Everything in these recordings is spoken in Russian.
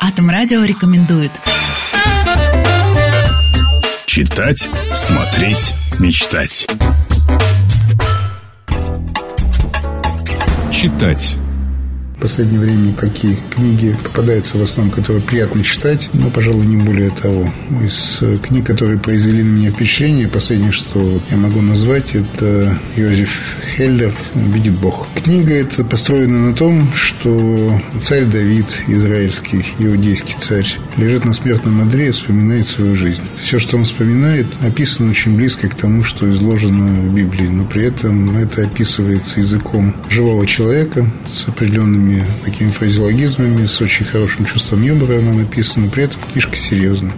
Атом Радио рекомендует. Читать, смотреть, мечтать. Читать в последнее время какие книги попадаются в основном, которые приятно читать, но, пожалуй, не более того. Из э, книг, которые произвели на меня впечатление, последнее, что я могу назвать, это Йозеф Хеллер «Видит Бог». Книга эта построена на том, что царь Давид, израильский, иудейский царь, лежит на смертном одре и вспоминает свою жизнь. Все, что он вспоминает, описано очень близко к тому, что изложено в Библии, но при этом это описывается языком живого человека с определенными такими, такими фразеологизмами, с очень хорошим чувством юмора она написана, при этом книжка серьезная.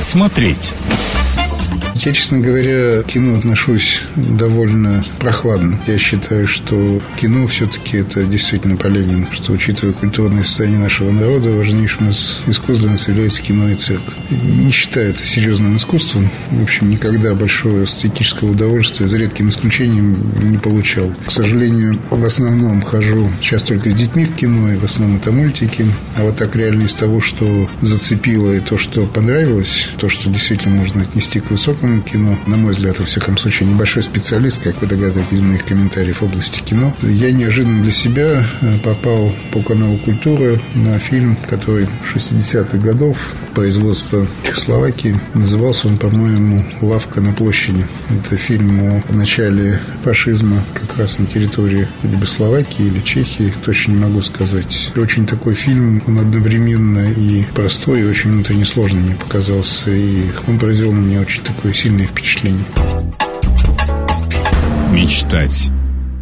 Смотреть. Я, честно говоря, к кино отношусь довольно прохладно. Я считаю, что кино все-таки это действительно полезно, что, учитывая культурное состояние нашего народа, важнейшим из искусств для нас является кино и цирк. Не считаю это серьезным искусством. В общем, никогда большого эстетического удовольствия, за редким исключением, не получал. К сожалению, в основном хожу сейчас только с детьми в кино, и в основном это мультики. А вот так реально из того, что зацепило и то, что понравилось, то, что действительно можно отнести к высокому русскому кино. На мой взгляд, во всяком случае, небольшой специалист, как вы догадываетесь из моих комментариев в области кино. Я неожиданно для себя э, попал по каналу «Культура» на фильм, который 60-х годов, производства Чехословакии. Назывался он, по-моему, «Лавка на площади». Это фильм о начале фашизма как раз на территории либо Словакии или Чехии, точно не могу сказать. Очень такой фильм, он одновременно и простой, и очень внутренне сложный мне показался. И он произвел на меня очень такое сильное впечатление. Мечтать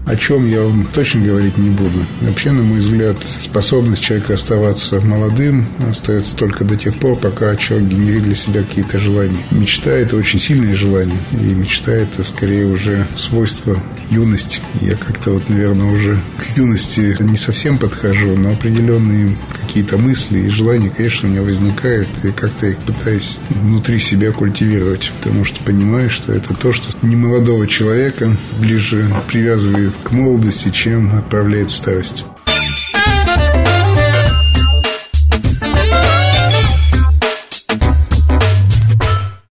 о чем я вам точно говорить не буду. Вообще, на мой взгляд, способность человека оставаться молодым остается только до тех пор, пока человек генерирует для себя какие-то желания. Мечта – это очень сильное желание, и мечта – это скорее уже свойство юности. Я как-то вот, наверное, уже к юности не совсем подхожу, но определенные какие-то мысли и желания, конечно, у меня возникают, и как-то их пытаюсь внутри себя культивировать, потому что понимаю, что это то, что не молодого человека ближе привязывает к молодости, чем отправляет в старость.